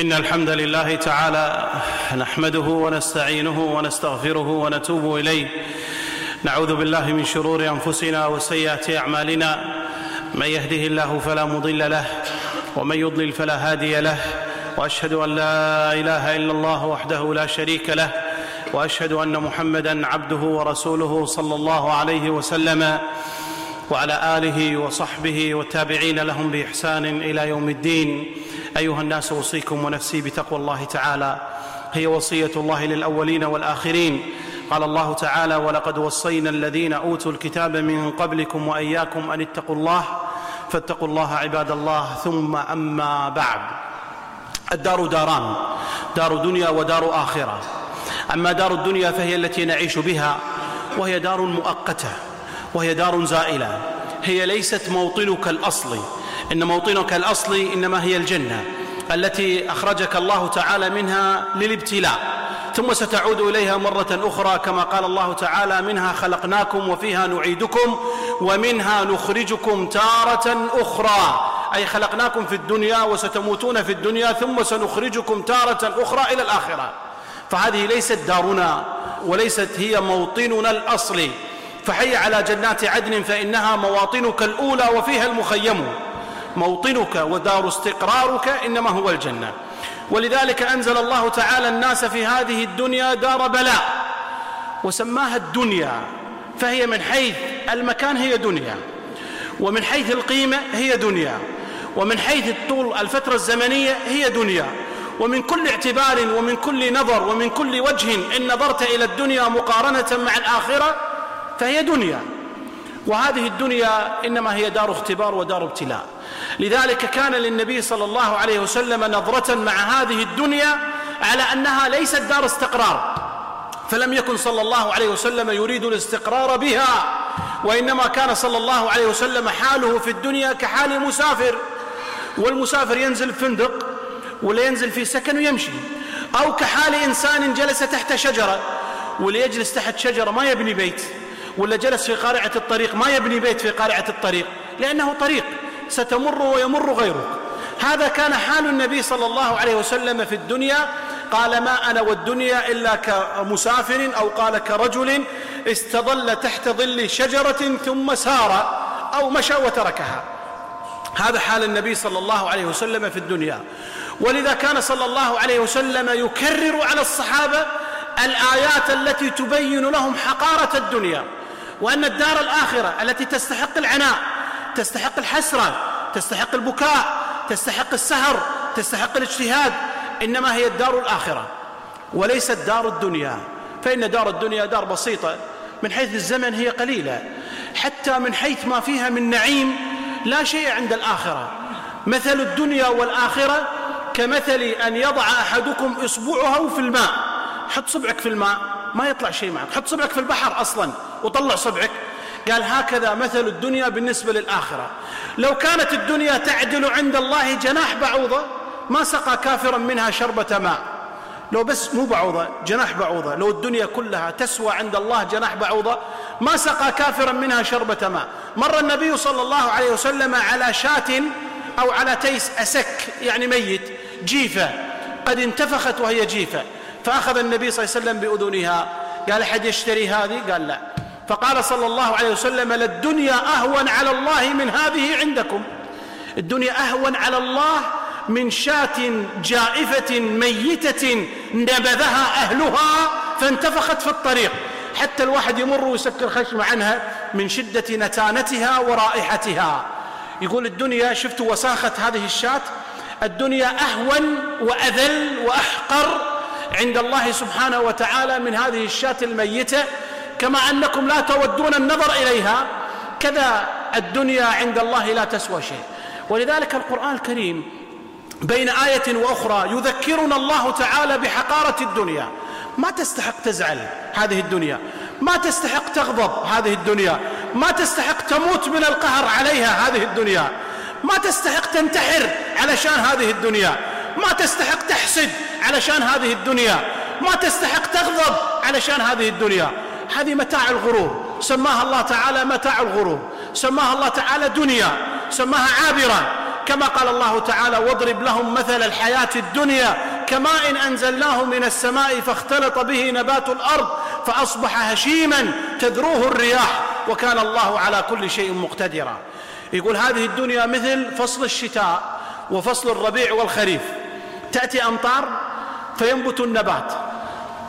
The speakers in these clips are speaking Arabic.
إن الحمد لله تعالى نحمده ونستعينه ونستغفره ونتوب إليه. نعوذ بالله من شرور أنفسنا وسيئات أعمالنا. من يهده الله فلا مضل له ومن يضلل فلا هادي له. وأشهد أن لا إله إلا الله وحده لا شريك له. وأشهد أن محمدا عبده ورسوله صلى الله عليه وسلم. وعلى آله وصحبه والتابعين لهم بإحسان إلى يوم الدين. أيها الناس أوصيكم ونفسي بتقوى الله تعالى. هي وصية الله للأولين والآخرين. قال الله تعالى ولقد وصينا الذين أوتوا الكتاب من قبلكم وإياكم أن اتقوا الله فاتقوا الله عباد الله ثم أما بعد. الدار داران دار دنيا ودار آخرة. أما دار الدنيا فهي التي نعيش بها وهي دار مؤقتة وهي دار زائلة. هي ليست موطنك الأصلي. إن موطنك الأصلي إنما هي الجنة التي أخرجك الله تعالى منها للابتلاء. ثم ستعود إليها مرة أخرى كما قال الله تعالى منها خلقناكم وفيها نعيدكم ومنها نخرجكم تارة أخرى. أي خلقناكم في الدنيا وستموتون في الدنيا ثم سنخرجكم تارة أخرى إلى الآخرة. فهذه ليست دارنا وليست هي موطننا الأصلي. فحي على جنات عدن فإنها مواطنك الأولى وفيها المخيم. موطنك ودار استقرارك إنما هو الجنة. ولذلك أنزل الله تعالى الناس في هذه الدنيا دار بلاء وسماها الدنيا فهي من حيث المكان هي دنيا ومن حيث القيمة هي دنيا ومن حيث الطول الفترة الزمنية هي دنيا. ومن كل اعتبار ومن كل نظر ومن كل وجه إن نظرت إلى الدنيا مقارنة مع الآخرة فهي دنيا. وهذه الدنيا إنما هي دار اختبار ودار ابتلاء. لذلك كان للنبي صلى الله عليه وسلم نظرة مع هذه الدنيا على أنها ليست دار استقرار فلم يكن صلى الله عليه وسلم يريد الاستقرار بها وإنما كان صلى الله عليه وسلم حاله في الدنيا كحال المسافر والمسافر ينزل في فندق ولا ينزل في سكن ويمشي أو كحال إنسان جلس تحت شجرة وليجلس تحت شجرة ما يبني بيت ولا جلس في قارعة الطريق ما يبني بيت في قارعة الطريق لأنه طريق. ستمر ويمر غيرك. هذا كان حال النبي صلى الله عليه وسلم في الدنيا. قال ما أنا والدنيا إلا كمسافر أو قال كرجل استظل تحت ظل شجرة ثم سار أو مشى وتركها. هذا حال النبي صلى الله عليه وسلم في الدنيا. ولذا كان صلى الله عليه وسلم يكرر على الصحابة الآيات التي تبين لهم حقارة الدنيا. وأن الدار الآخرة التي تستحق العناء تستحق الحسرة تستحق البكاء تستحق السهر تستحق الاجتهاد إنما هي الدار الآخرة وليست دار الدنيا. فإن دار الدنيا دار بسيطة من حيث الزمن هي قليلة. حتى من حيث ما فيها من نعيم لا شيء عند الآخرة. مثل الدنيا والآخرة كمثل أن يضع أحدكم إصبعه في الماء. حط صبعك في الماء ما يطلع شيء معك. حط صبعك في البحر أصلا وطلع صبعك. قال هكذا مثل الدنيا بالنسبة للآخرة. لو كانت الدنيا تعدل عند الله جناح بعوضة ما سقى كافرا منها شربة ماء. لو بس مو بعوضة جناح بعوضة. لو الدنيا كلها تسوى عند الله جناح بعوضة ما سقى كافرا منها شربة ماء. مر النبي صلى الله عليه وسلم على شاة أو على تيس أسك يعني ميت جيفة. قد انتفخت وهي جيفة. فأخذ النبي صلى الله عليه وسلم بأذنها. قال أحد يشتري هذه؟ قال لا. فقال صلى الله عليه وسلم للدنيا أهون على الله من هذه عندكم. الدنيا أهون على الله من شاة جائفة ميتة نبذها أهلها فانتفخت في الطريق. حتى الواحد يمر ويسكر خشمة عنها من شدة نتانتها ورائحتها. يقول الدنيا شفتوا وساخة هذه الشاة؟ الدنيا أهون وأذل وأحقر عند الله سبحانه وتعالى من هذه الشاة الميتة كما أنكم لا تودون النظر إليها كذا الدنيا عند الله لا تسوى شيء. ولذلك القرآن الكريم بين آية وأخرى يذكرنا الله تعالى بحقارة الدنيا. ما تستحق تزعل هذه الدنيا ما تستحق تغضب هذه الدنيا ما تستحق تموت من القهر عليها هذه الدنيا ما تستحق تنتحر علشان هذه الدنيا ما تستحق تحسد علشان هذه الدنيا ما تستحق تغضب علشان هذه الدنيا. هذه متاع الغرور. سماها الله تعالى متاع الغرور. سماها الله تعالى دنيا. سماها عابرة. كما قال الله تعالى واضرب لهم مثل الحياة الدنيا كماء إن أنزلناه من السماء فاختلط به نبات الأرض فأصبح هشيما تذروه الرياح. وكان الله على كل شيء مقتدرا. يقول هذه الدنيا مثل فصل الشتاء وفصل الربيع والخريف. تأتي أمطار فينبت النبات.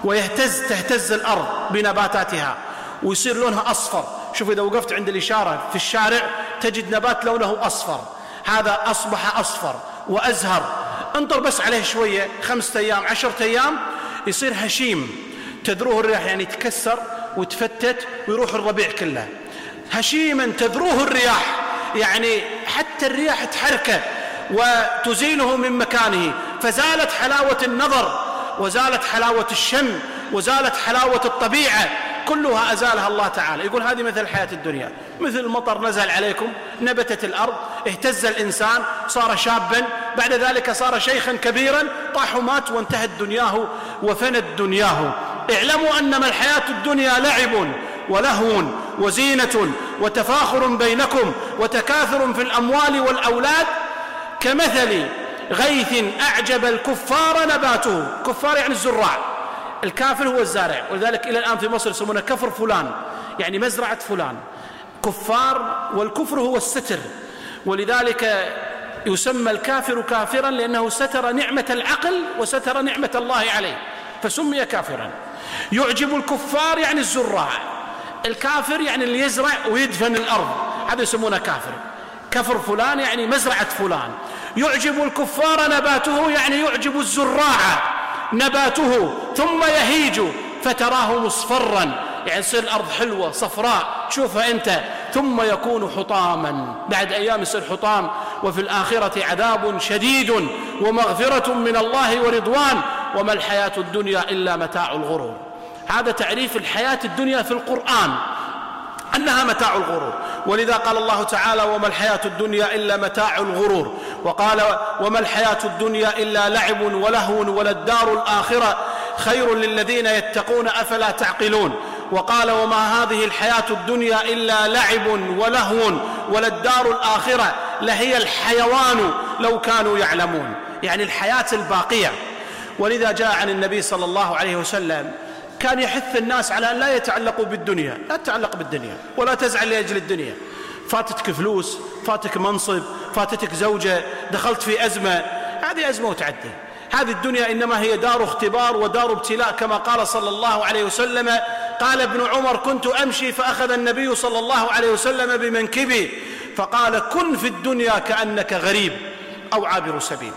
ويهتز تهتز الأرض بنباتاتها ويصير لونها أصفر. شوف إذا وقفت عند الإشارة في الشارع تجد نبات لونه أصفر. هذا أصبح أصفر وأزهر. انطر بس عليه شوية خمسة أيام عشرة أيام يصير هشيم. تذروه الرياح يعني يتكسر وتفتت ويروح الربيع كله. هشيما تذروه الرياح. يعني حتى الرياح تحركه وتزيله من مكانه. فزالت حلاوة النظر وزالت حلاوة الشم وزالت حلاوة الطبيعة كلها أزالها الله تعالى. يقول هذه مثل الحياة الدنيا. مثل المطر نزل عليكم نبتت الأرض اهتز الإنسان صار شابا بعد ذلك صار شيخا كبيرا طاح ومات وانتهت دنياه وفنت دنياه. اعلموا أنما الحياة الدنيا لعب ولهو وزينة وتفاخر بينكم وتكاثر في الأموال والأولاد كمثل غيث أعجب الكفار نباته. كفار يعني الزراع. الكافر هو الزارع. ولذلك إلى الآن في مصر يسمونه كفر فلان. يعني مزرعة فلان. كفار والكفر هو الستر. ولذلك يسمى الكافر كافرا لأنه ستر نعمة العقل وستر نعمة الله عليه. فسمي كافرا. يعجب الكفار يعني الزراع. الكافر يعني اللي يزرع ويدفن الأرض. هذا يسمونه كافر. كفر فلان يعني مزرعة فلان. يعجب الكفار نباته يعني يعجب الزراع نباته ثم يهيج فتراه مصفرا. يعني تصير الأرض حلوة صفراء تشوفها أنت. ثم يكون حطاما. بعد أيام يصير حطام. وفي الآخرة عذاب شديد ومغفرة من الله ورضوان. وما الحياة الدنيا إلا متاع الغرور. هذا تعريف الحياة الدنيا في القرآن. أنها متاع الغرور. ولذا قال الله تعالى وما الحياة الدنيا إلا متاع الغرور. وقال وما الحياة الدنيا إلا لعب ولهو وللدار الآخرة خير للذين يتقون أفلا تعقلون. وقال وما هذه الحياة الدنيا إلا لعب ولهو وللدار الآخرة. لهي الحيوان لو كانوا يعلمون. يعني الحياة الباقية. ولذا جاء عن النبي صلى الله عليه وسلم كان يحث الناس على أن لا يتعلقوا بالدنيا لا تتعلق بالدنيا ولا تزعل لأجل الدنيا. فاتتك فلوس فاتك منصب فاتتك زوجة دخلت في أزمة هذه أزمة وتعدي. هذه الدنيا إنما هي دار اختبار ودار ابتلاء كما قال صلى الله عليه وسلم قال ابن عمر كنت أمشي فأخذ النبي صلى الله عليه وسلم بمنكبي فقال كن في الدنيا كأنك غريب أو عابر سبيل.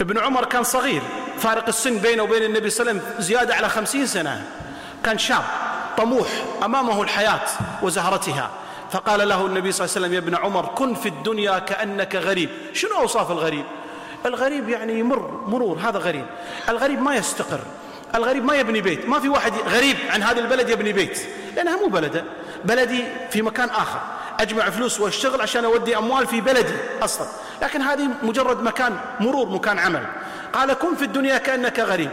ابن عمر كان صغير فارق السن بينه وبين النبي صلى الله عليه وسلم زيادة على خمسين سنة. كان شاب طموح أمامه الحياة وزهرتها. فقال له النبي صلى الله عليه وسلم يا ابن عمر كن في الدنيا كأنك غريب. شنو أوصاف الغريب؟ الغريب يعني يمر مرور هذا غريب. الغريب ما يستقر. الغريب ما يبني بيت. ما في واحد غريب عن هذا البلد يبني بيت. لأنها مو بلدة. بلدي في مكان آخر. أجمع فلوس وأشتغل عشان أودي أموال في بلدي أصلا. لكن هذه مجرد مكان مرور مكان عمل. قال كن في الدنيا كأنك غريب.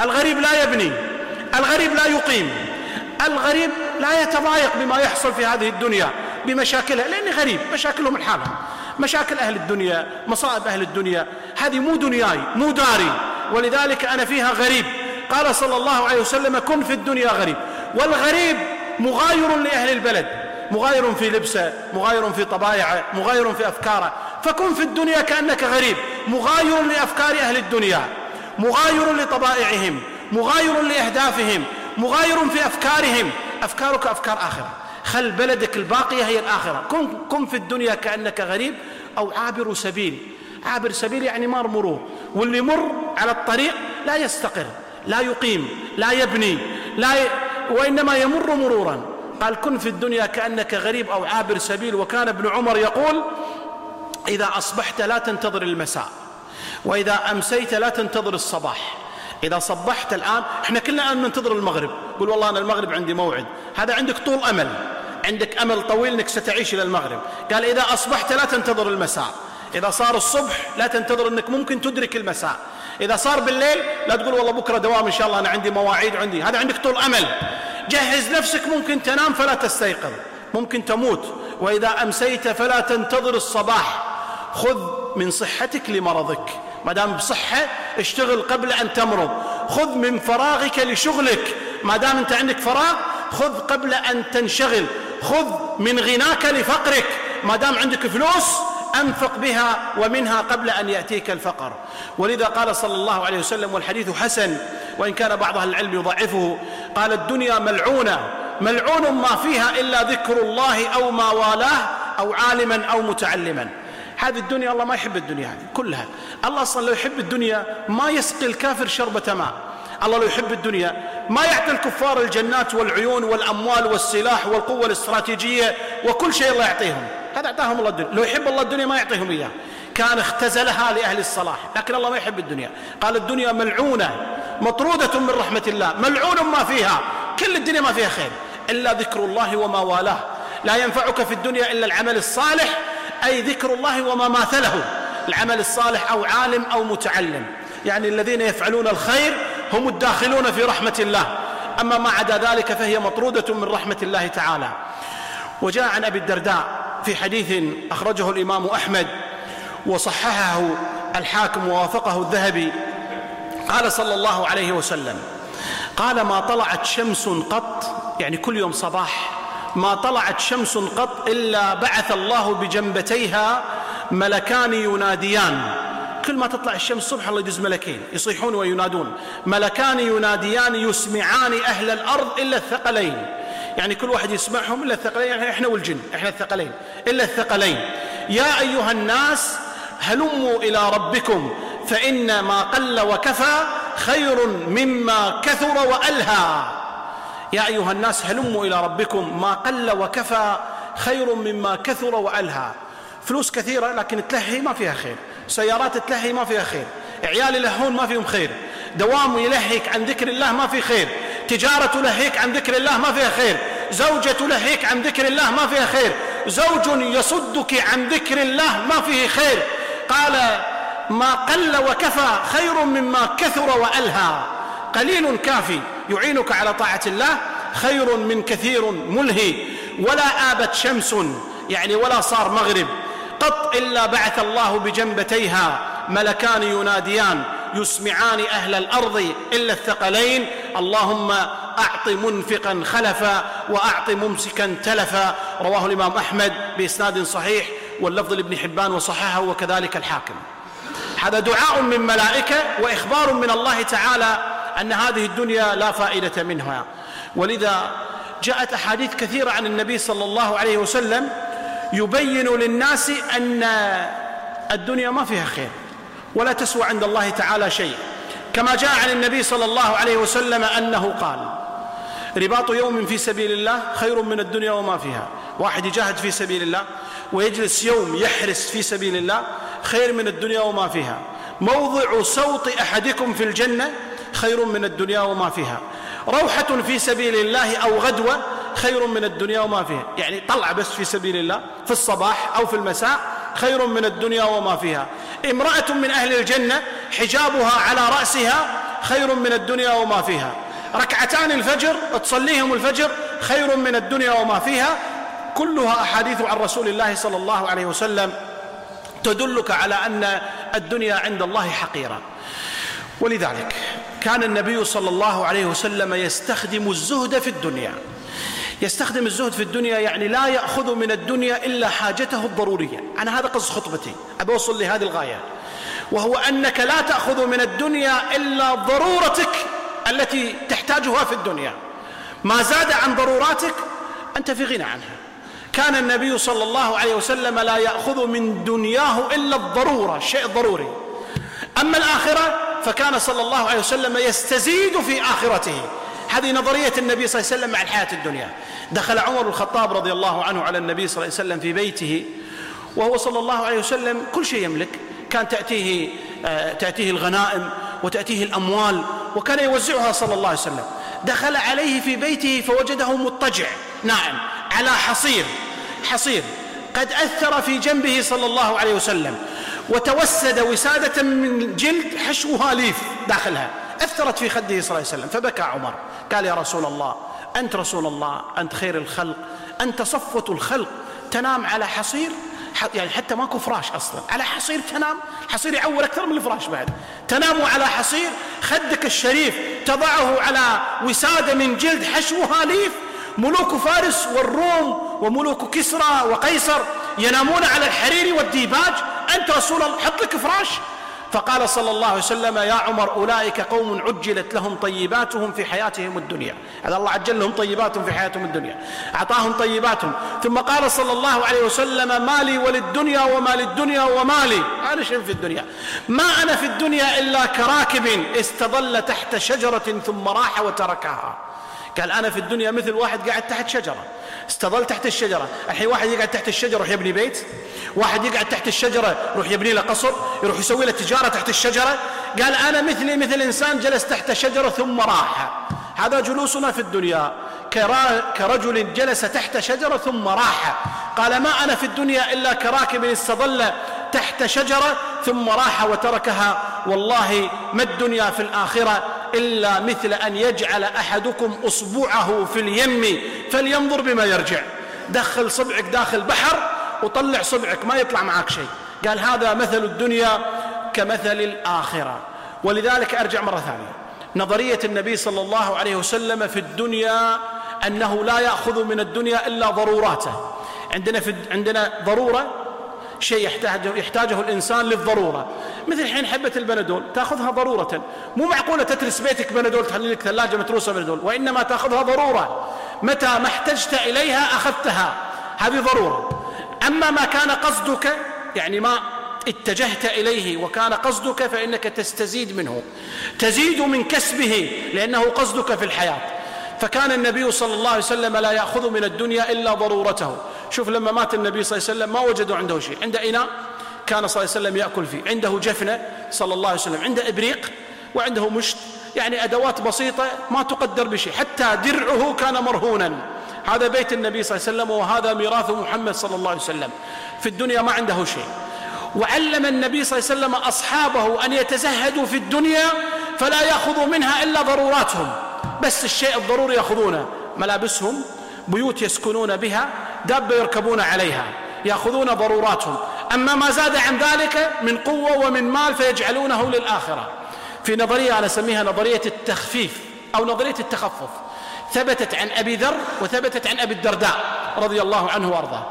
الغريب لا يبني الغريب لا يقيم الغريب لا يتضايق بما يحصل في هذه الدنيا بمشاكلها لأني غريب مشاكلهم الحالة. مشاكل أهل الدنيا مصائب أهل الدنيا هذه مو دنياي مو داري. ولذلك أنا فيها غريب. قال صلى الله عليه وسلم كن في الدنيا غريب. والغريب مغاير لأهل البلد مغاير في لبسه مغاير في طبايعه مغاير في أفكاره. فكن في الدنيا كأنك غريب. مغاير لأفكار أهل الدنيا مغاير لطبائعهم مغاير لأهدافهم مغاير في أفكارهم. أفكارك أفكار آخرة. خل بلدك الباقية هي الآخرة. كن, كن في الدنيا كأنك غريب أو عابر سبيل. عابر سبيل يعني مار مرور واللي مر على الطريق لا يستقر لا يقيم لا يبني لا ي... وإنما يمر مرورا. قال كن في الدنيا كأنك غريب أو عابر سبيل. وكان ابن عمر يقول إذا أصبحت لا تنتظر المساء وإذا أمسيت لا تنتظر الصباح. إذا صبحت الآن إحنا كلنا الآن ننتظر المغرب. قل والله أنا المغرب عندي موعد. هذا عندك طول أمل. عندك أمل طويل أنك ستعيش إلى المغرب. قال إذا أصبحت لا تنتظر المساء. إذا صار الصبح لا تنتظر أنك ممكن تدرك المساء. إذا صار بالليل لا تقول والله بكرة دوام إن شاء الله أنا عندي مواعيد عندي. هذا عندك طول أمل. جهز نفسك ممكن تنام فلا تستيقظ. ممكن تموت. وإذا أمسيت فلا تنتظر الصباح. خذ من صحتك لمرضك. ما دام بصحة اشتغل قبل أن تمرض. خذ من فراغك لشغلك. ما دام أنت عندك فراغ خذ قبل أن تنشغل. خذ من غناك لفقرك. ما دام عندك فلوس أنفق بها ومنها قبل أن يأتيك الفقر. ولذا قال صلى الله عليه وسلم والحديث حسن وإن كان بعض أهل العلم يضعفه. قال الدنيا ملعونة. ملعون ما فيها إلا ذكر الله أو ما والاه أو عالما أو متعلما. هذه الدنيا الله ما يحب الدنيا هذه كلها. الله أصلا لو يحب الدنيا ما يسقي الكافر شربة ماء. الله لو يحب الدنيا ما يعطي الكفار الجنات والعيون والأموال والسلاح والقوة الاستراتيجية وكل شيء الله يعطيهم. هذا أعطاهم الله الدنيا. لو يحب الله الدنيا ما يعطيهم إياه. كان اختزلها لأهل الصلاح لكن الله ما يحب الدنيا. قال الدنيا ملعونة مطرودة من رحمة الله ملعون ما فيها. كل الدنيا ما فيها خير إلا ذكر الله وما والاه. لا ينفعك في الدنيا إلا العمل الصالح أي ذكر الله وما ماثله العمل الصالح أو عالم أو متعلم. يعني الذين يفعلون الخير هم الداخلون في رحمة الله. أما ما عدا ذلك فهي مطرودة من رحمة الله تعالى. وجاء عن أبي الدرداء في حديث أخرجه الإمام أحمد وصححه الحاكم ووافقه الذهبي. قال صلى الله عليه وسلم قال ما طلعت شمس قط يعني كل يوم صباح ما طلعت شمس قط إلا بعث الله بجنبتيها ملكان يناديان. كل ما تطلع الشمس الصبح الله يدز ملكين يصيحون وينادون. ملكان يناديان يسمعان أهل الأرض إلا الثقلين. يعني كل واحد يسمعهم إلا الثقلين يعني إحنا والجن إحنا الثقلين إلا الثقلين. يا أيها الناس هلموا إلى ربكم فإن ما قل وكفى خير مما كثر وألهى. يا أيها الناس هلموا إلى ربكم ما قل وكفى خير مما كثر وألهى. فلوس كثيرة لكن تلهي ما فيها خير. سيارات تلهي ما فيها خير. عيال يلهون ما فيهم خير. دوام يلهيك عن ذكر الله ما في خير. تجارة تلهيك عن ذكر الله ما فيها خير. زوجة تلهيك عن ذكر الله ما فيها خير. زوج يصدك عن ذكر الله ما فيه خير. قال ما قل وكفى خير مما كثر وألهى. قليل كافي. يعينك على طاعة الله خير من كثير ملهي. ولا آبت شمس يعني ولا صار مغرب. قط إلا بعث الله بجنبتيها ملكان يناديان يسمعان أهل الأرض إلا الثقلين. اللهم أعط منفقا خلفا وأعط ممسكا تلفا. رواه الإمام أحمد بإسناد صحيح واللفظ لابن حبان وصححه وكذلك الحاكم. هذا دعاء من ملائكة وإخبار من الله تعالى أن هذه الدنيا لا فائدة منها. ولذا جاءت أحاديث كثيرة عن النبي صلى الله عليه وسلم يبين للناس أن الدنيا ما فيها خير ولا تسوى عند الله تعالى شيء. كما جاء عن النبي صلى الله عليه وسلم أنه قال رباط يوم في سبيل الله خير من الدنيا وما فيها. واحد يجاهد في سبيل الله ويجلس يوم يحرس في سبيل الله خير من الدنيا وما فيها. موضع صوت أحدكم في الجنة خير من الدنيا وما فيها. روحة في سبيل الله أو غدوة خير من الدنيا وما فيها. يعني طلع بس في سبيل الله في الصباح أو في المساء خير من الدنيا وما فيها. امرأة من أهل الجنة حجابها على رأسها خير من الدنيا وما فيها. ركعتان الفجر تصليهم الفجر خير من الدنيا وما فيها. كلها أحاديث عن رسول الله صلى الله عليه وسلم تدلك على أن الدنيا عند الله حقيرة. ولذلك كان النبي صلى الله عليه وسلم يستخدم الزهد في الدنيا. يستخدم الزهد في الدنيا يعني لا يأخذ من الدنيا إلا حاجته الضرورية. أنا هذا قصد خطبتي. أبي أوصل لهذه الغاية. وهو أنك لا تأخذ من الدنيا إلا ضرورتك التي تحتاجها في الدنيا. ما زاد عن ضروراتك أنت في غنى عنها. كان النبي صلى الله عليه وسلم لا يأخذ من دنياه إلا الضرورة الشيء الضروري أما الآخرة فكان صلى الله عليه وسلم يستزيد في آخرته. هذه نظرية النبي صلى الله عليه وسلم مع الحياة الدنيا. دخل عمر الخطاب رضي الله عنه على النبي صلى الله عليه وسلم في بيته وهو صلى الله عليه وسلم كل شيء يملك. كان تأتيه آه، تأتيه الغنائم وتأتيه الأموال وكان يوزعها صلى الله عليه وسلم. دخل عليه في بيته فوجده مضطجع ناعم على حصير حصير. قد أثر في جنبه صلى الله عليه وسلم. وتوسد وسادة من جلد حشوها ليف داخلها. أثرت في خده صلى الله عليه وسلم. فبكى عمر. قال يا رسول الله أنت رسول الله أنت خير الخلق أنت صفوة الخلق. تنام على حصير يعني حتى ماكو فراش أصلا. على حصير تنام حصير يعور أكثر من الفراش بعد. تنام على حصير خدك الشريف تضعه على وسادة من جلد حشوها ليف. ملوك فارس والروم وملوك كسرى وقيصر ينامون على الحرير والديباج. أنت رسول الله حط لك فراش. فقال صلى الله عليه وسلم يا عمر أولئك قوم عجلت لهم طيباتهم في حياتهم الدنيا. هذا الله عجل لهم طيباتهم في حياتهم الدنيا. أعطاهم طيباتهم. ثم قال صلى الله عليه وسلم مالي وللدنيا وما للدنيا ومالي أنا شيء في الدنيا؟ ما أنا في الدنيا إلا كراكب استظل تحت شجرة ثم راح وتركها. قال أنا في الدنيا مثل واحد قاعد تحت شجرة. استظل تحت الشجرة. الحين واحد يقعد تحت الشجرة يروح يبني بيت. واحد يقعد تحت الشجرة يروح يبني له قصر. يروح يسوي له تجارة تحت الشجرة. قال أنا مثلي مثل إنسان جلس تحت شجرة ثم راح. هذا جلوسنا في الدنيا. كرجل جلس تحت شجرة ثم راح. قال ما أنا في الدنيا إلا كراكب استظل تحت شجرة ثم راح وتركها. والله ما الدنيا في الآخرة إلا مثل أن يجعل أحدكم أصبعه في اليم فلينظر بما يرجع. دخل صبعك داخل بحر وطلع صبعك ما يطلع معك شيء. قال هذا مثل الدنيا كمثل الآخرة. ولذلك أرجع مرة ثانية. نظرية النبي صلى الله عليه وسلم في الدنيا أنه لا يأخذ من الدنيا إلا ضروراته عندنا في عندنا ضرورة شيء يحتاجه, يحتاجه الإنسان للضرورة. مثل الحين حبة البندول تأخذها ضرورة. مو معقولة تترس بيتك بندول تخلي لك ثلاجة متروسة بندول وإنما تأخذها ضرورة. متى ما احتجت إليها أخذتها. هذه ضرورة. أما ما كان قصدك يعني ما اتجهت إليه وكان قصدك فإنك تستزيد منه. تزيد من كسبه لأنه قصدك في الحياة. فكان النبي صلى الله عليه وسلم لا يأخذ من الدنيا إلا ضرورته. شوف لما مات النبي صلى الله عليه وسلم ما وجدوا عنده شيء. عنده إناء كان صلى الله عليه وسلم يأكل فيه. عنده جفنة صلى الله عليه وسلم. عنده إبريق وعنده مشت. يعني أدوات بسيطة ما تقدر بشيء. حتى درعه كان مرهونا. هذا بيت النبي صلى الله عليه وسلم وهذا ميراث محمد صلى الله عليه وسلم. في الدنيا ما عنده شيء. وعلم النبي صلى الله عليه وسلم أصحابه أن يتزهدوا في الدنيا فلا يأخذوا منها إلا ضروراتهم. بس الشيء الضروري يأخذونه. ملابسهم بيوت يسكنون بها دابة يركبون عليها يأخذون ضروراتهم. أما ما زاد عن ذلك من قوة ومن مال فيجعلونه للآخرة. في نظرية أنا أسميها نظرية التخفيف أو نظرية التخفف. ثبتت عن أبي ذر وثبتت عن أبي الدرداء رضي الله عنه وأرضاه.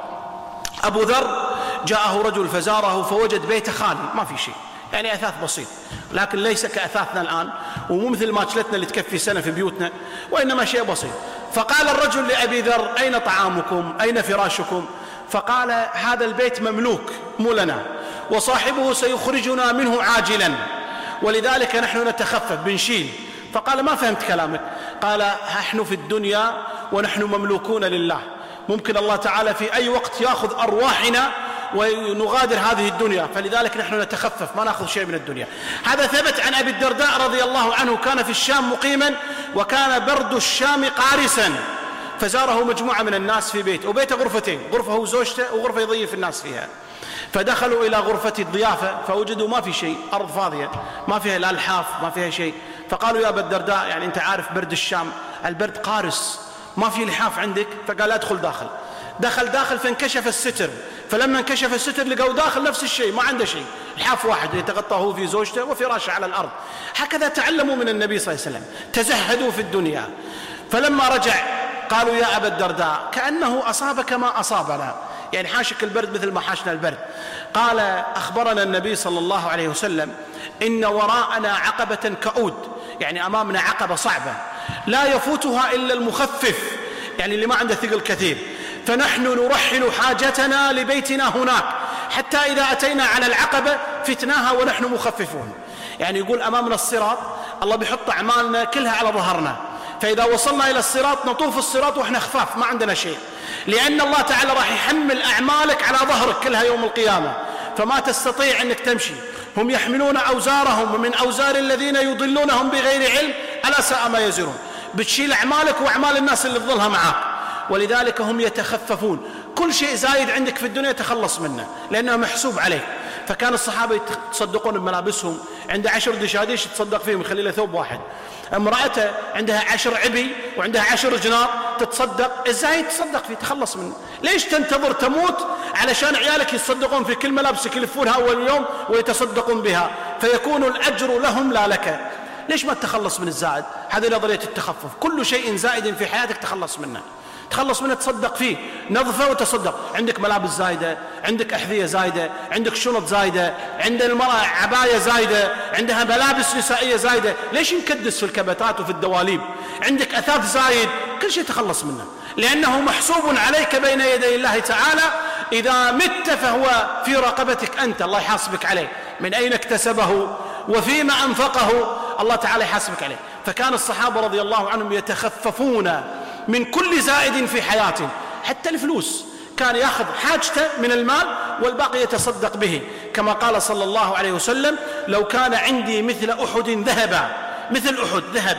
أبو ذر جاءه رجل فزاره فوجد بيته خالي ما في شيء. يعني أثاث بسيط. لكن ليس كأثاثنا الآن ومو مثل ماكلتنا اللي تكفي سنة في بيوتنا وإنما شيء بسيط. فقال الرجل لأبي ذر أين طعامكم؟ أين فراشكم? فقال هذا البيت مملوك مو لنا وصاحبه سيخرجنا منه عاجلا ولذلك نحن نتخفف بنشيل فقال ما فهمت كلامك. قال نحن في الدنيا ونحن مملوكون لله. ممكن الله تعالى في أي وقت يأخذ أرواحنا ونغادر هذه الدنيا فلذلك نحن نتخفف ما نأخذ شيء من الدنيا. هذا ثبت عن أبي الدرداء رضي الله عنه كان في الشام مقيما وكان برد الشام قارسا فزاره مجموعة من الناس في بيت وبيته غرفتين غرفة وزوجته وغرفة يضيف الناس فيها. فدخلوا إلى غرفة الضيافة فوجدوا ما في شيء أرض فاضية ما فيها لا الحاف ما فيها شيء. فقالوا يا أبا الدرداء يعني أنت عارف برد الشام البرد قارس ما في لحاف عندك؟ فقال أدخل داخل. دخل داخل فانكشف الستر. فلما انكشف الستر لقوا داخل نفس الشيء ما عنده شيء. الحاف واحد يتغطى هو في زوجته وفراشه على الأرض. هكذا تعلموا من النبي صلى الله عليه وسلم. تزهدوا في الدنيا. فلما رجع قالوا يا أبا الدرداء كأنه أصابك ما أصابنا. يعني حاشك البرد مثل ما حاشنا البرد. قال أخبرنا النبي صلى الله عليه وسلم إن وراءنا عقبة كؤود. يعني أمامنا عقبة صعبة. لا يفوتها إلا المخفف. يعني اللي ما عنده ثقل كثير. فنحن نرحل حاجتنا لبيتنا هناك. حتى إذا أتينا على العقبة فتناها ونحن مخففون. يعني يقول أمامنا الصراط الله بيحط أعمالنا كلها على ظهرنا. فإذا وصلنا إلى الصراط نطوف الصراط وإحنا خفاف ما عندنا شيء. لأن الله تعالى راح يحمل أعمالك على ظهرك كلها يوم القيامة. فما تستطيع أنك تمشي. هم يحملون أوزارهم ومن أوزار الذين يضلونهم بغير علم ألا ساء ما يزرون. بتشيل أعمالك وأعمال الناس اللي تظلها معاك. ولذلك هم يتخففون. كل شيء زايد عندك في الدنيا تخلص منه لأنه محسوب عليك. فكان الصحابة يتصدقون بملابسهم. عنده عشر دشاديش يتصدق فيهم يخلي له ثوب واحد. امرأته عندها عشر عبي وعندها عشر جنار تتصدق. الزايد تصدق فيه تخلص منه. ليش تنتظر تموت؟ علشان عيالك يتصدقون في كل ملابسك يلفونها أول يوم ويتصدقون بها. فيكون الأجر لهم لا لك. ليش ما تتخلص من الزائد هذه نظرية التخفف. كل شيء زائد في حياتك تخلص منه. تخلص منه تصدق فيه. نظفه وتصدق. عندك ملابس زايدة عندك أحذية زايدة عندك شنط زايدة عند المرأة عباية زايدة عندها ملابس نسائية زايدة. ليش نكدس في الكبتات وفي الدواليب؟ عندك أثاث زايد. كل شيء تخلص منه. لأنه محسوب عليك بين يدي الله تعالى. إذا مت فهو في رقبتك أنت. الله يحاسبك عليه. من أين اكتسبه؟ وفيما أنفقه؟ الله تعالى يحاسبك عليه. فكان الصحابة رضي الله عنهم يتخففون من كل زائد في حياته. حتى الفلوس. كان ياخذ حاجته من المال والباقي يتصدق به. كما قال صلى الله عليه وسلم لو كان عندي مثل أحد ذهبا. مثل أحد ذهب.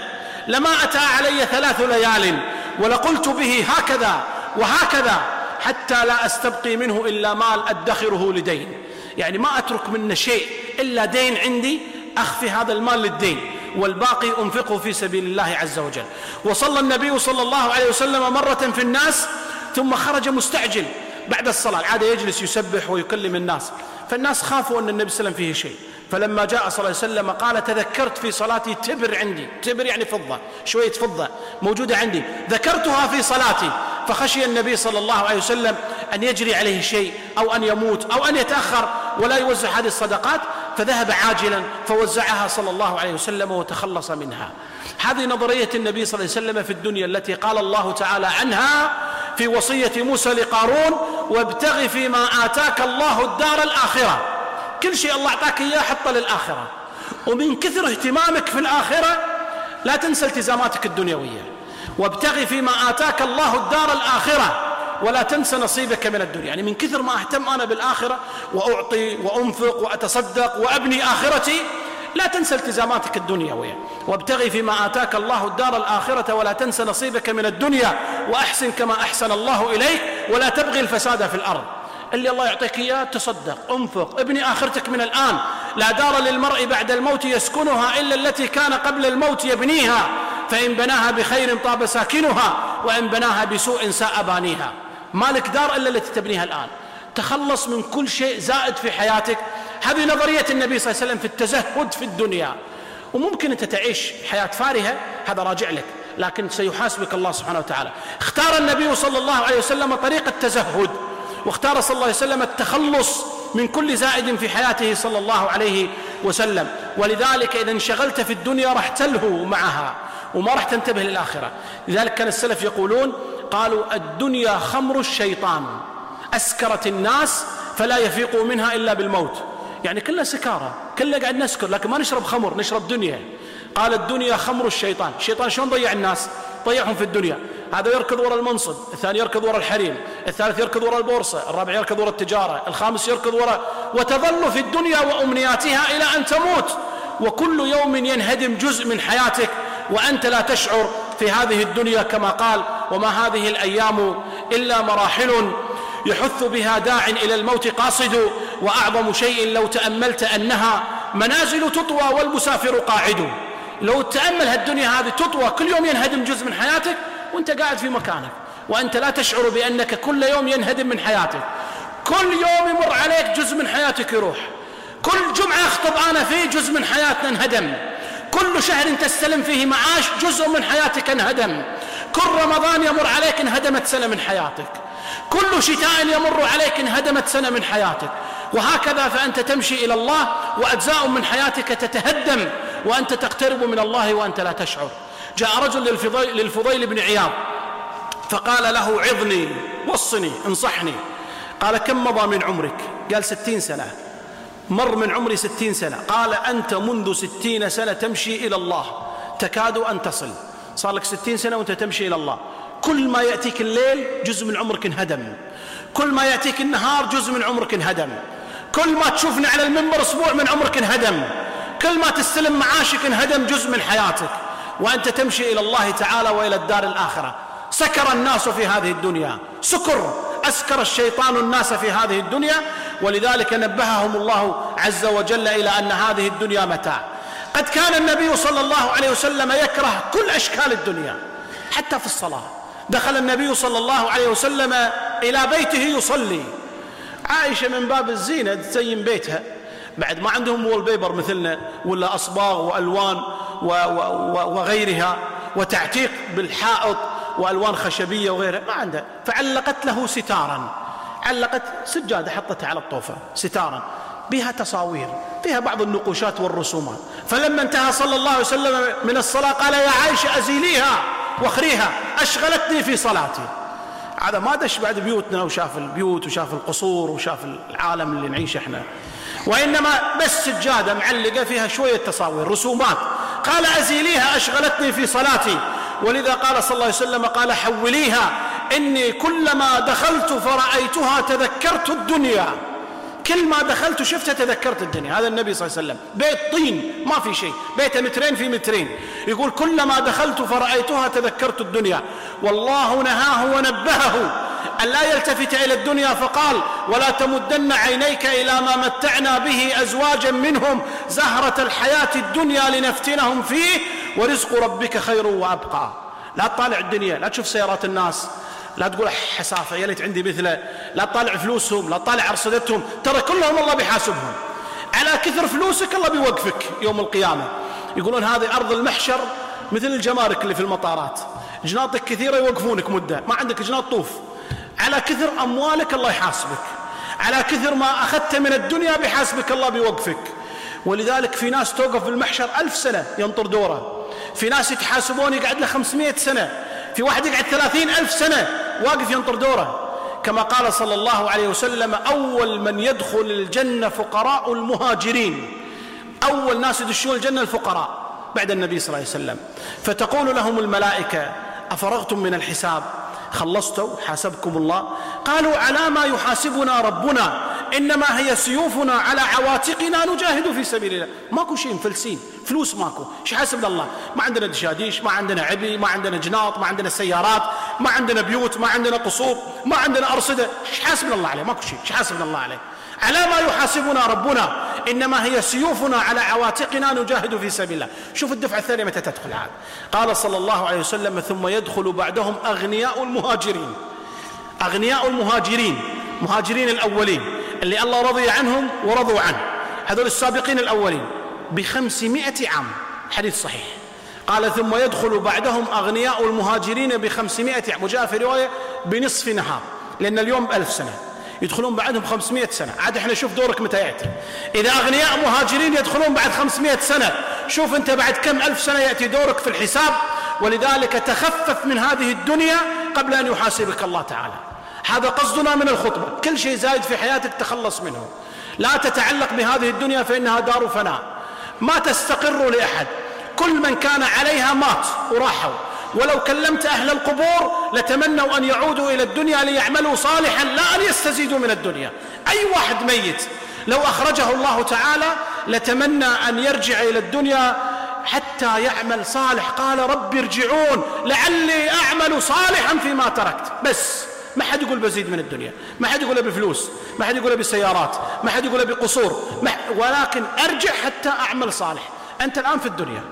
لما أتى علي ثلاث ليال ولقلت به هكذا وهكذا حتى لا أستبقي منه إلا مال أدخره لدين. يعني ما أترك منه شيء إلا دين عندي أخفي هذا المال للدين. والباقي أنفقه في سبيل الله عز وجل. وصلى النبي صلى الله عليه وسلم مرة في الناس ثم خرج مستعجل بعد الصلاة. عاد يجلس يسبح ويكلم الناس. فالناس خافوا أن النبي صلى الله عليه وسلم فيه شيء. فلما جاء صلى الله عليه وسلم قال تذكرت في صلاتي تبر عندي. تبر يعني فضة شوية فضة موجودة عندي. ذكرتها في صلاتي. فخشي النبي صلى الله عليه وسلم أن يجري عليه شيء أو أن يموت أو أن يتأخر ولا يوزع هذه الصدقات. فذهب عاجلا فوزعها صلى الله عليه وسلم وتخلص منها. هذه نظرية النبي صلى الله عليه وسلم في الدنيا التي قال الله تعالى عنها في وصية موسى لقارون وابتغ فيما آتاك الله الدار الآخرة. كل شيء الله أعطاك إياه حطه للآخرة. ومن كثر اهتمامك في الآخرة لا تنسى التزاماتك الدنيوية. وابتغ فيما آتاك الله الدار الآخرة. ولا تنسى نصيبك من الدنيا. يعني من كثر ما أهتم أنا بالآخرة وأعطي وأنفق وأتصدق وأبني آخرتي لا تنسى التزاماتك الدنيوية وابتغي فيما آتاك الله الدار الآخرة ولا تنسى نصيبك من الدنيا وأحسن كما أحسن الله إليك ولا تبغي الفساد في الأرض. اللي الله يعطيك إياه تصدق أنفق ابني آخرتك من الآن. لا دار للمرء بعد الموت يسكنها إلا التي كان قبل الموت يبنيها. فإن بناها بخير طاب ساكنها وإن بناها بسوء ساء بانيها. مالك دار إلا التي تبنيها الآن. تخلص من كل شيء زائد في حياتك. هذه نظرية النبي صلى الله عليه وسلم في التزهد في الدنيا. وممكن أنت تعيش حياة فارهة هذا راجع لك لكن سيحاسبك الله سبحانه وتعالى. اختار النبي صلى الله عليه وسلم طريق التزهد واختار صلى الله عليه وسلم التخلص من كل زائد في حياته صلى الله عليه وسلم. ولذلك إذا انشغلت في الدنيا راح تلهو معها. وما راح تنتبه للآخرة. لذلك كان السلف يقولون قالوا الدنيا خمر الشيطان. أسكرت الناس فلا يفيقوا منها إلا بالموت. يعني كلها سكارى كلها قاعد نسكر لكن ما نشرب خمر نشرب دنيا. قال الدنيا خمر الشيطان. الشيطان شلون ضيع الناس؟ ضيعهم في الدنيا. هذا يركض وراء المنصب الثاني يركض وراء الحريم الثالث يركض وراء البورصة الرابع يركض وراء التجارة الخامس يركض وراء وتظل في الدنيا وأمنياتها إلى أن تموت. وكل يوم ينهدم جزء من حياتك وأنت لا تشعر في هذه الدنيا كما قال وما هذه الأيام إلا مراحل يحث بها داع إلى الموت قاصد وأعظم شيء لو تأملت أنها منازل تطوى والمسافر قاعد. لو تأمل هالدنيا هذه تطوى كل يوم ينهدم جزء من حياتك وأنت قاعد في مكانك. وأنت لا تشعر بأنك كل يوم ينهدم من حياتك. كل يوم يمر عليك جزء من حياتك يروح. كل جمعة أخطب أنا فيه جزء من حياتنا انهدم. كل شهر تستلم فيه معاش جزء من حياتك انهدم. كل رمضان يمر عليك انهدمت سنة من حياتك. كل شتاء يمر عليك انهدمت سنة من حياتك. وهكذا فأنت تمشي إلى الله وأجزاء من حياتك تتهدم وأنت تقترب من الله وأنت لا تشعر. جاء رجل للفضيل, للفضيل بن عياض فقال له عظني وصني انصحني. قال كم مضى من عمرك؟ قال ستين سنة. مر من عمري ستين سنة. قال أنت منذ ستين سنة تمشي إلى الله. تكاد أن تصل. صار لك ستين سنة وأنت تمشي إلى الله. كل ما يأتيك الليل جزء من عمرك انهدم. كل ما يأتيك النهار جزء من عمرك انهدم. كل ما تشوفني على المنبر أسبوع من عمرك انهدم. كل ما تستلم معاشك انهدم جزء من حياتك. وأنت تمشي إلى الله تعالى وإلى الدار الآخرة. سكر الناس في هذه الدنيا. سكر. أسكر الشيطان الناس في هذه الدنيا ولذلك نبههم الله عز وجل إلى أن هذه الدنيا متاع. قد كان النبي صلى الله عليه وسلم يكره كل أشكال الدنيا حتى في الصلاة. دخل النبي صلى الله عليه وسلم إلى بيته يصلي. عائشة من باب الزينة تزين بيتها. بعد ما عندهم وول بيبر مثلنا ولا أصباغ وألوان وغيرها وتعتيق بالحائط وألوان خشبية وغيرها ما عندها فعلقت له ستارا. علقت سجادة حطتها على الطوفة ستارا. بها تصاوير فيها بعض النقوشات والرسومات. فلما انتهى صلى الله عليه وسلم من الصلاة قال يا عائشة أزيليها وأخريها أشغلتني في صلاتي. هذا ما دش بعد بيوتنا وشاف البيوت وشاف القصور وشاف العالم اللي نعيش إحنا. وإنما بس سجادة معلقة فيها شوية تصاوير رسومات. قال أزيليها أشغلتني في صلاتي. ولذا قال صلى الله عليه وسلم قال حوليها إني كلما دخلت فرأيتها تذكرت الدنيا. كل ما دخلت وشفتها تذكرت الدنيا. هذا النبي صلى الله عليه وسلم. بيت طين ما في شيء. بيته مترين في مترين. يقول كلما دخلت فرأيتها تذكرت الدنيا. والله نهاه ونبهه أن لا يلتفت إلى الدنيا فقال ولا تمدن عينيك إلى ما متعنا به أزواجا منهم زهرة الحياة الدنيا لنفتنهم فيه ورزق ربك خير وأبقى. لا تطالع الدنيا لا تشوف سيارات الناس لا تقول حسافة يا ليت عندي مثله. لا تطالع فلوسهم لا تطالع أرصدتهم. ترى كلهم الله بيحاسبهم. على كثر فلوسك الله بيوقفك يوم القيامة. يقولون هذه أرض المحشر مثل الجمارك اللي في المطارات. جناطك كثيرة يوقفونك مدة ما عندك جناط طوف. على كثر أموالك الله يحاسبك. على كثر ما أخذت من الدنيا بيحاسبك الله بيوقفك. ولذلك في ناس توقف في المحشر ألف سنة ينطر دوره. في ناس يتحاسبون يقعد له خمسمائة سنة في واحد يقعد ثلاثين ألف سنة واقف ينطر دوره. كما قال صلى الله عليه وسلم أول من يدخل الجنة فقراء المهاجرين. أول ناس يدشون الجنة الفقراء بعد النبي صلى الله عليه وسلم. فتقول لهم الملائكة أفرغتم من الحساب؟ خلصتوا حاسبكم الله. قالوا على ما يحاسبنا ربنا. إنما هي سيوفنا على عواتقنا نجاهد في سبيل الله. ماكو شيء مفلسين. فلوس ماكو. إيش حاسبنا الله. ما عندنا دشاديش ما عندنا عبي ما عندنا جناط ما عندنا سيارات ما عندنا بيوت ما عندنا قصور ما عندنا أرصدة. إيش حاسبنا الله عليه. ماكو شيء. إيش حاسبنا الله عليه. على ما يحاسبنا ربنا. إنما هي سيوفنا على عواتقنا نجاهد في سبيل الله. شوف الدفعة الثانية متى تدخل عاد. قال صلى الله عليه وسلم ثم يدخل بعدهم أغنياء المهاجرين. أغنياء المهاجرين. مهاجرين الأولين. اللي الله رضي عنهم ورضوا عنه. هذول السابقين الأولين بخمسمائة عام. حديث صحيح. قال ثم يدخل بعدهم أغنياء المهاجرين بخمسمائة عام. وجاء في رواية بنصف نهار لأن اليوم بألف سنة. يدخلون بعدهم 500 سنة. عاد إحنا شوف دورك متى يأتي. إذا أغنياء مهاجرين يدخلون بعد 500 سنة شوف أنت بعد كم ألف سنة يأتي دورك في الحساب. ولذلك تخفف من هذه الدنيا قبل أن يحاسبك الله تعالى. هذا قصدنا من الخطبة. كل شيء زايد في حياتك تخلص منه. لا تتعلق بهذه الدنيا فإنها دار فناء. ما تستقر لأحد. كل من كان عليها مات وراحوا. ولو كلمت أهل القبور لتمنوا أن يعودوا إلى الدنيا ليعملوا صالحا لا أن يستزيدوا من الدنيا. أي واحد ميت. لو أخرجه الله تعالى لتمنى أن يرجع إلى الدنيا حتى يعمل صالح. قال رب ارجعون. لعلي أعمل صالحا فيما تركت. بس. ما حد يقول بزيد من الدنيا ما حد يقول بفلوس ما حد يقول بسيارات ما حد يقول بقصور ولكن أرجع حتى أعمل صالح. أنت الآن في الدنيا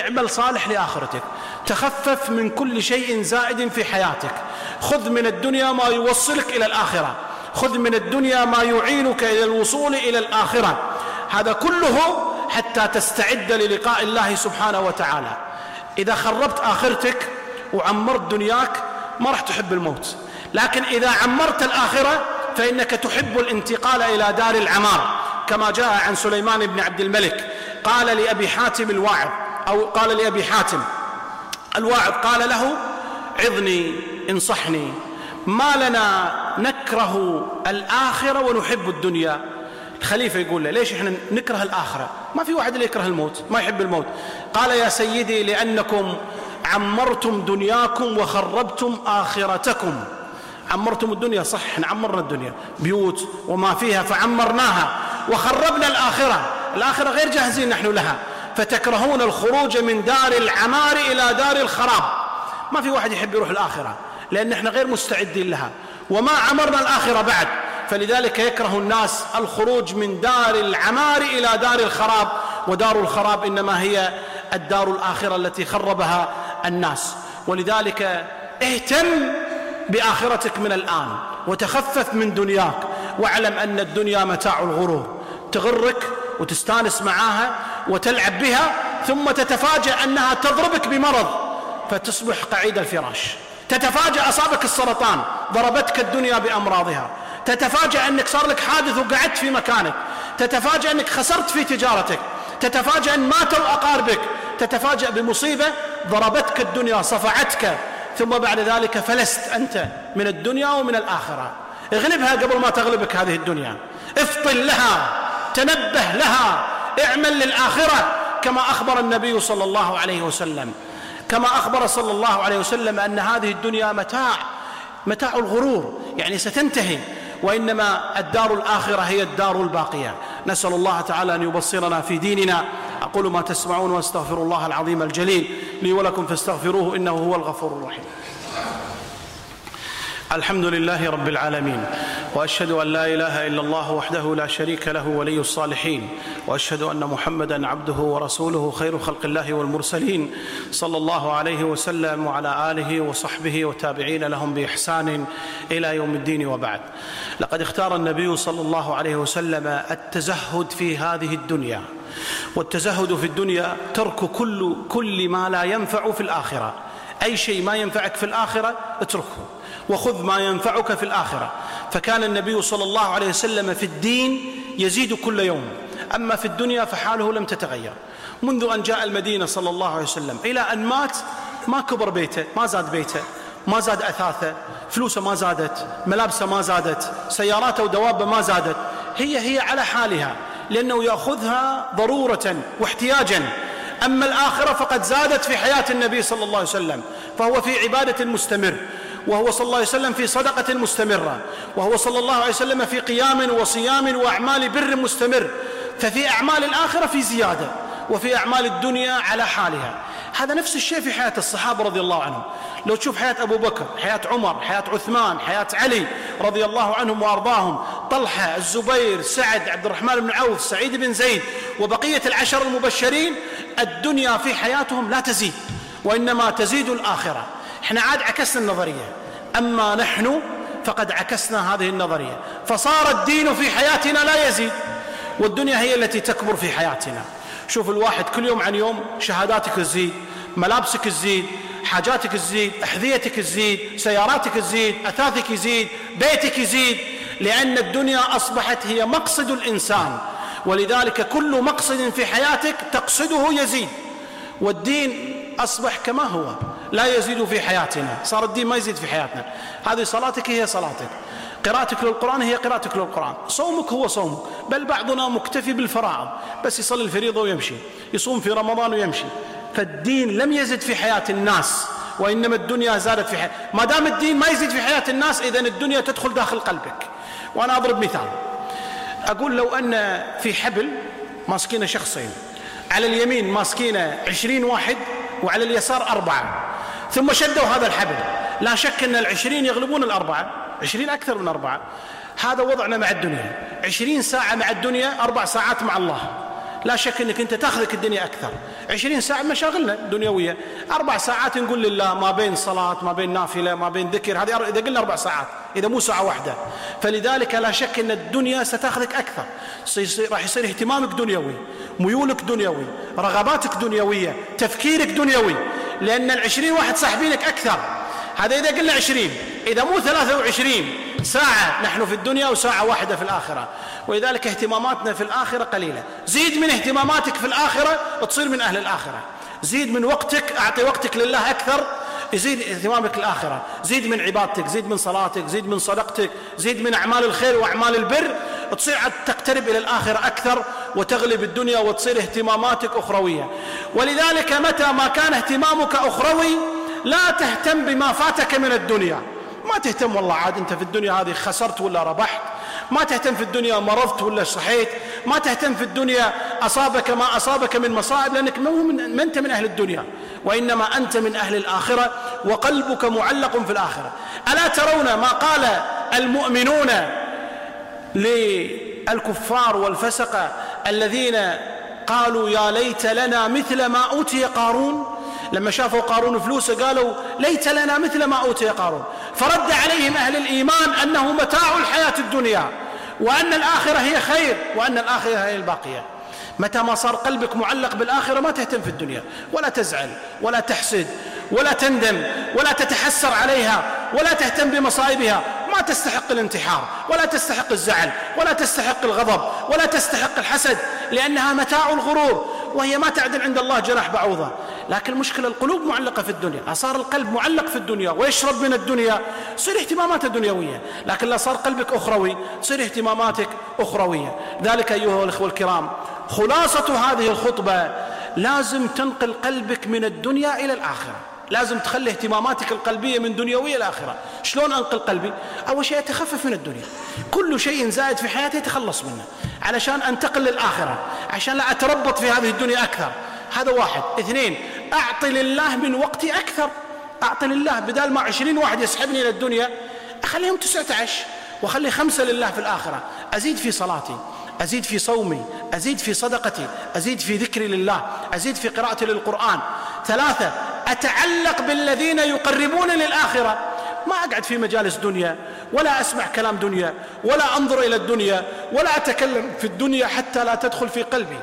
اعمل صالح لآخرتك. تخفف من كل شيء زائد في حياتك. خذ من الدنيا ما يوصلك إلى الآخرة. خذ من الدنيا ما يعينك إلى الوصول إلى الآخرة. هذا كله حتى تستعد للقاء الله سبحانه وتعالى. إذا خربت آخرتك وعمرت دنياك ما راح تحب الموت. لكن إذا عمرت الآخرة فإنك تحب الانتقال إلى دار العمار كما جاء عن سليمان بن عبد الملك قال لأبي حاتم الواعظ أو قال لأبي حاتم الواعظ قال له عظني انصحني ما لنا نكره الآخرة ونحب الدنيا؟ الخليفة يقول له ليش إحنا نكره الآخرة؟ ما في واحد اللي يكره الموت ما يحب الموت. قال يا سيدي لأنكم عمرتم دنياكم وخربتم آخرتكم. عمرتم الدنيا صح إحنا عمرنا الدنيا بيوت وما فيها فعمرناها وخربنا الآخرة الآخرة غير جاهزين نحن لها فتكرهون الخروج من دار العمار إلى دار الخراب. ما في واحد يحب يروح الآخرة لأن إحنا غير مستعدين لها وما عمرنا الآخرة بعد. فلذلك يكره الناس الخروج من دار العمار إلى دار الخراب ودار الخراب إنما هي الدار الآخرة التي خربها الناس. ولذلك اهتم بآخرتك من الآن وتخفف من دنياك. واعلم أن الدنيا متاع الغرور. تغرك وتستانس معاها وتلعب بها ثم تتفاجأ أنها تضربك بمرض فتصبح قعيد الفراش. تتفاجأ أصابك السرطان ضربتك الدنيا بأمراضها. تتفاجأ أنك صار لك حادث وقعدت في مكانك. تتفاجأ أنك خسرت في تجارتك. تتفاجأ أن ماتوا أقاربك. تتفاجأ بمصيبة ضربتك الدنيا صفعتك. ثم بعد ذلك فلست أنت من الدنيا ومن الآخرة. اغلبها قبل ما تغلبك هذه الدنيا. افطن لها تنبه لها اعمل للآخرة كما أخبر النبي صلى الله عليه وسلم. كما أخبر صلى الله عليه وسلم أن هذه الدنيا متاع متاع الغرور يعني ستنتهي. وإنما الدار الآخرة هي الدار الباقية. نسأل الله تعالى أن يبصرنا في ديننا أقول ما تسمعون وأستغفر الله العظيم الجليل لي ولكم فاستغفروه إنه هو الغفور الرحيم. الحمد لله رب العالمين وأشهد أن لا إله إلا الله وحده لا شريك له ولي الصالحين وأشهد أن محمدا عبده ورسوله خير خلق الله والمرسلين صلى الله عليه وسلم وعلى آله وصحبه والتابعين لهم بإحسان إلى يوم الدين وبعد. لقد اختار النبي صلى الله عليه وسلم التزهد في هذه الدنيا والتزهد في الدنيا ترك كل كل ما لا ينفع في الآخرة أي شيء ما ينفعك في الآخرة اتركه. وخذ ما ينفعك في الآخرة. فكان النبي صلى الله عليه وسلم في الدين يزيد كل يوم. أما في الدنيا فحاله لم تتغير. منذ أن جاء المدينة صلى الله عليه وسلم إلى أن مات ما كبر بيته ما زاد بيته ما زاد أثاثه فلوسه ما زادت ملابسه ما زادت سياراته ودوابه ما زادت. هي هي على حالها لأنه يأخذها ضرورة واحتياجا. أما الآخرة فقد زادت في حياة النبي صلى الله عليه وسلم فهو في عبادة مستمر. وهو صلى الله عليه وسلم في صدقة مستمرة وهو صلى الله عليه وسلم في قيام وصيام وأعمال بر مستمر ففي أعمال الآخرة في زيادة وفي أعمال الدنيا على حالها. هذا نفس الشيء في حياة الصحابة رضي الله عنهم. لو تشوف حياة أبو بكر حياة عمر حياة عثمان حياة علي رضي الله عنهم وأرضاهم طلحة الزبير سعد عبد الرحمن بن عوف سعيد بن زيد وبقية العشر المبشرين الدنيا في حياتهم لا تزيد وإنما تزيد الآخرة. إحنا عاد عكسنا النظرية. أما نحن فقد عكسنا هذه النظرية. فصار الدين في حياتنا لا يزيد والدنيا هي التي تكبر في حياتنا. شوف الواحد كل يوم عن يوم شهاداتك تزيد ملابسك تزيد حاجاتك تزيد أحذيتك تزيد سياراتك تزيد أثاثك يزيد بيتك يزيد. لأن الدنيا أصبحت هي مقصد الإنسان. ولذلك كل مقصد في حياتك تقصده يزيد. والدين أصبح كما هو. لا يزيد في حياتنا. صار الدين ما يزيد في حياتنا. هذه صلاتك هي صلاتك. قراءتك للقرآن هي قراءتك للقرآن. صومك هو صومك. بل بعضنا مكتفي بالفرائض بس يصلي الفريضة ويمشي. يصوم في رمضان ويمشي. فالدين لم يزد في حياة الناس. وإنما الدنيا زادت في حياة ما دام الدين ما يزيد في حياة الناس إذا الدنيا تدخل داخل قلبك. وأنا أضرب مثال. أقول لو أن في حبل ماسكين شخصين. على اليمين ماسكين عشرين واحد وعلى اليسار أربعة. ثم شدوا هذا الحبل. لا شك أن العشرين يغلبون الأربعة. عشرين أكثر من أربعة. هذا وضعنا مع الدنيا. عشرين ساعة مع الدنيا أربع ساعات مع الله. لا شك أنك أنت تأخذك الدنيا أكثر. عشرين ساعة مشاغلنا دنيوية. أربع ساعات نقول لله ما بين صلاة ما بين نافلة ما بين ذكر. هذه إذا قلنا أربع ساعات إذا مو ساعة واحدة. فلذلك لا شك أن الدنيا ستأخذك أكثر. راح يصير اهتمامك دنيوي ميولك دنيوي رغباتك دنيوية تفكيرك دنيوي. لأن العشرين واحد صاحبينك أكثر. هذا إذا قلنا عشرين إذا مو ثلاثة وعشرين ساعة نحن في الدنيا وساعة واحدة في الآخرة. ولذلك اهتماماتنا في الآخرة قليلة. زيد من اهتماماتك في الآخرة تصير من أهل الآخرة. زيد من وقتك أعطي وقتك لله أكثر يزيد اهتمامك الآخرة. زيد من عبادتك زيد من صلاتك زيد من صدقتك زيد من أعمال الخير وأعمال البر تصير تقترب إلى الآخرة أكثر وتغلب الدنيا وتصير اهتماماتك أخروية. ولذلك متى ما كان اهتمامك أخروي لا تهتم بما فاتك من الدنيا. ما تهتم والله عاد أنت في الدنيا هذه خسرت ولا ربحت. ما تهتم في الدنيا مرضت ولا صحيت. ما تهتم في الدنيا أصابك ما أصابك من مصائب لأنك ما, من ما أنت من أهل الدنيا. وإنما أنت من أهل الآخرة وقلبك معلق في الآخرة. ألا ترون ما قال المؤمنون للكفار والفسقة؟ الذين قالوا يا ليت لنا مثل ما أوتي قارون لما شافوا قارون فلوسه قالوا ليت لنا مثل ما أوتي قارون. فرد عليهم أهل الإيمان أنه متاع الحياة الدنيا وأن الآخرة هي خير وأن الآخرة هي الباقية. متى ما صار قلبك معلق بالآخرة ما تهتم في الدنيا. ولا تزعل ولا تحسد ولا تندم ولا تتحسر عليها ولا تهتم بمصائبها. ما تستحق الانتحار ولا تستحق الزعل ولا تستحق الغضب ولا تستحق الحسد لأنها متاع الغرور وهي ما تعدل عند الله جناح بعوضة. لكن المشكلة القلوب معلقة في الدنيا. صار القلب معلق في الدنيا ويشرب من الدنيا تصير اهتماماته دنيوية لكن لا صار قلبك أخروي تصير اهتماماتك أخروية. ذلك أيها الأخوة الكرام خلاصة هذه الخطبة لازم تنقل قلبك من الدنيا إلى الآخرة. لازم تخلي اهتماماتك القلبية من دنيوية الآخرة شلون أنقل قلبي؟ أول شيء أتخفف من الدنيا. كل شيء زائد في حياتي أتخلص منه. علشان أنتقل للآخرة عشان لا أتربط في هذه الدنيا أكثر. هذا واحد. اثنين أعطي لله من وقتي أكثر. أعطي لله بدال ما عشرين واحد يسحبني إلى الدنيا أخليهم تسعة عشر وأخلي خمسة لله في الآخرة. أزيد في صلاتي. أزيد في صومي أزيد في صدقتي أزيد في ذكري لله أزيد في قراءتي للقرآن. ثلاثة أتعلق بالذين يقربون للآخرة. ما أقعد في مجالس دنيا ولا أسمع كلام دنيا ولا أنظر إلى الدنيا ولا أتكلم في الدنيا حتى لا تدخل في قلبي.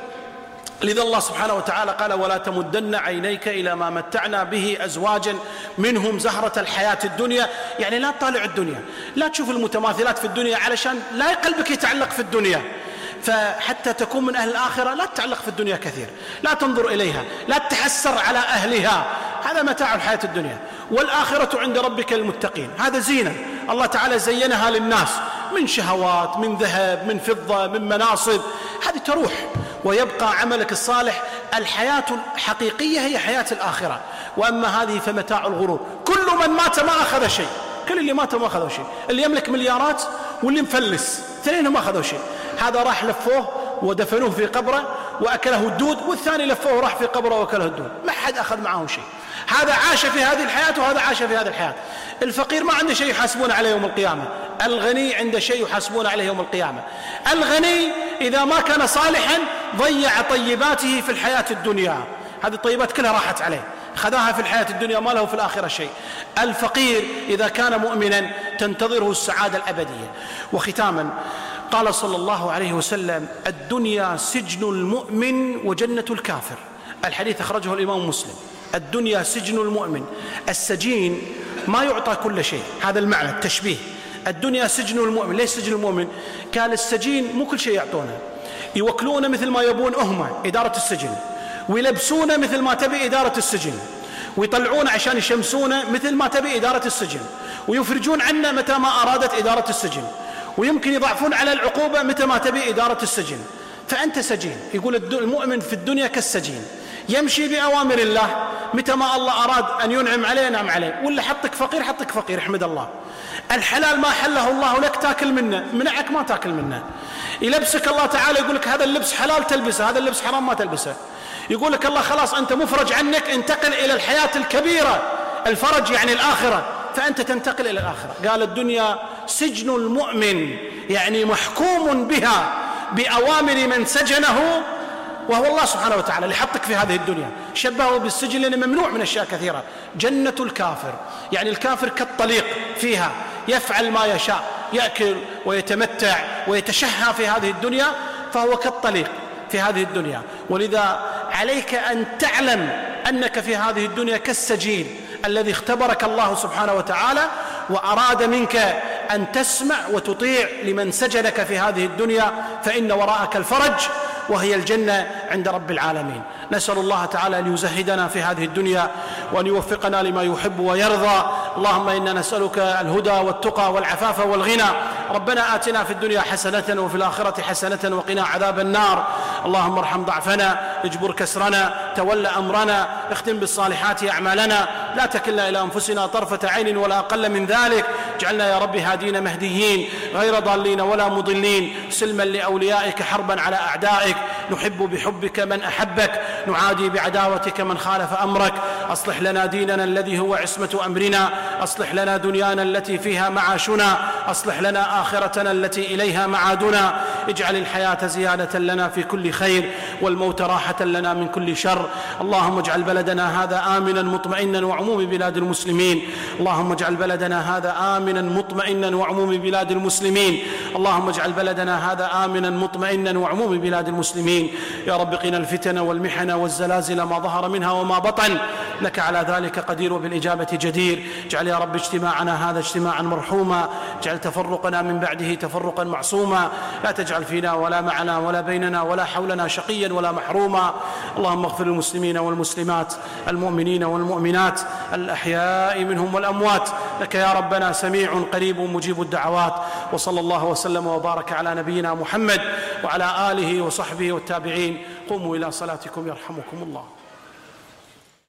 لذا الله سبحانه وتعالى قال ولا تمدن عينيك إلى ما متعنا به أزواجا منهم زهرة الحياة الدنيا. يعني لا تطالع الدنيا لا تشوف المتماثلات في الدنيا علشان لا قلبك يتعلق في الدنيا. فحتى تكون من أهل الآخرة لا تتعلق في الدنيا كثير لا تنظر إليها لا تحسر على أهلها. هذا متاع الحياة الدنيا. والآخرة عند ربك المتقين هذا زينة. الله تعالى زينها للناس. من شهوات من ذهب من فضة من مناصب. هذه تروح. ويبقى عملك الصالح. الحياة الحقيقية هي حياة الآخرة. وأما هذه فمتاع الغرور. كل من مات ما أخذ شيء. كل اللي ماتوا ما أخذوا شيء. اللي يملك مليارات واللي مفلس. اثنين ما أخذوا شيء. هذا راح لفوه ودفنوه في قبره وأكله الدود والثاني لفوه وراح في قبره وأكله الدود. ما حد أخذ معه شيء. هذا عاش في هذه الحياة وهذا عاش في هذه الحياة. الفقير ما عنده شيء يحاسبون عليه يوم القيامة. الغني عنده شيء يحاسبون عليه يوم القيامة. الغني إذا ما كان صالحا ضيع طيباته في الحياة الدنيا. هذه الطيبات كلها راحت عليه. خذاها في الحياة الدنيا ما له في الآخرة شيء. الفقير إذا كان مؤمنا تنتظره السعادة الأبدية. وختاما قال صلى الله عليه وسلم الدنيا سجن المؤمن وجنة الكافر. الحديث أخرجه الإمام مسلم. الدنيا سجن المؤمن. السجين ما يعطى كل شيء. هذا المعنى التشبيه. الدنيا سجن المؤمن. ليش سجن المؤمن؟ قال السجين مو كل شيء يعطونه. يوكلونه مثل ما يبون أهمة إدارة السجن. ويلبسونه مثل ما تبي إدارة السجن. ويطلعونه عشان يشمسونه مثل ما تبي إدارة السجن. ويفرجون عنه متى ما أرادت إدارة السجن. ويمكن يضعفون على العقوبة متى ما تبي إدارة السجن. فأنت سجين. يقول المؤمن في الدنيا كالسجين. يمشي بأوامر الله متى ما الله أراد أن ينعم عليه نعم عليه. ولا حطك فقير حطك فقير احمد الله. الحلال ما حله الله لك تاكل منه منعك ما تاكل منه. يلبسك الله تعالى يقول لك هذا اللبس حلال تلبسه هذا اللبس حرام ما تلبسه. يقول لك الله خلاص أنت مفرج عنك انتقل إلى الحياة الكبيرة. الفرج يعني الآخرة. فأنت تنتقل إلى الآخرة. قال الدنيا سجن المؤمن يعني محكوم بها بأوامر من سجنه وهو الله سبحانه وتعالى اللي حطك في هذه الدنيا. شبهه بالسجن لأنه ممنوع من أشياء كثيرة. جنة الكافر يعني الكافر كالطليق فيها يفعل ما يشاء يأكل ويتمتع ويتشهى في هذه الدنيا فهو كالطليق في هذه الدنيا. ولذا عليك أن تعلم أنك في هذه الدنيا كالسجين. الذي اختبرك الله سبحانه وتعالى وأراد منك أن تسمع وتطيع لمن سجنك في هذه الدنيا فإن وراءك الفرج. وهي الجنة عند رب العالمين. نسأل الله تعالى أن يزهدنا في هذه الدنيا وأن يوفقنا لما يحب ويرضى. اللهم إنا نسألك الهدى والتقى والعفاف والغنى. ربنا آتنا في الدنيا حسنة وفي الآخرة حسنة وقنا عذاب النار. اللهم ارحم ضعفنا اجبر كسرنا تول أمرنا اختم بالصالحات أعمالنا. لا تكلنا إلى أنفسنا طرفة عين ولا أقل من ذلك. اجعلنا يا رب هادين مهديين غير ضالين ولا مضلين سلما لأوليائك حربا على أعدائك. نحب بحبك من أحبك نعادي بعداوتك من خالف أمرك. أصلح لنا ديننا الذي هو عصمة أمرنا أصلح لنا دنيانا التي فيها معاشنا أصلح لنا آخرتنا التي إليها معادنا. اجعل الحياة زيادة لنا في كل خير والموت راحة لنا من كل شر. اللهم اجعل بلدنا هذا آمنا مطمئنا وعموم بلاد المسلمين. اللهم اجعل بلدنا هذا آمنا مطمئنا وعموم بلاد المسلمين. اللهم اجعل بلدنا هذا آمنا مطمئنا وعموم بلاد المسلمين. يا رب قنا الفتن والمحن والزلازل ما ظهر منها وما بطن. لك على ذلك قدير وبالإجابة جدير. اجعل يا رب اجتماعنا هذا اجتماعا مرحوما. اجعل تفرقنا من بعده تفرقا معصوما. لا تجعل فينا ولا معنا ولا بيننا ولا حولنا شقيا ولا محروما. اللهم اغفر للمسلمين والمسلمات المؤمنين والمؤمنات الأحياء منهم والأموات. لك يا ربنا سميع قريب مجيب الدعوات. وصلى الله وسلم وبارك على نبينا محمد وعلى آله وصحبه والتابعين. قوموا إلى صلاتكم يرحمكم الله.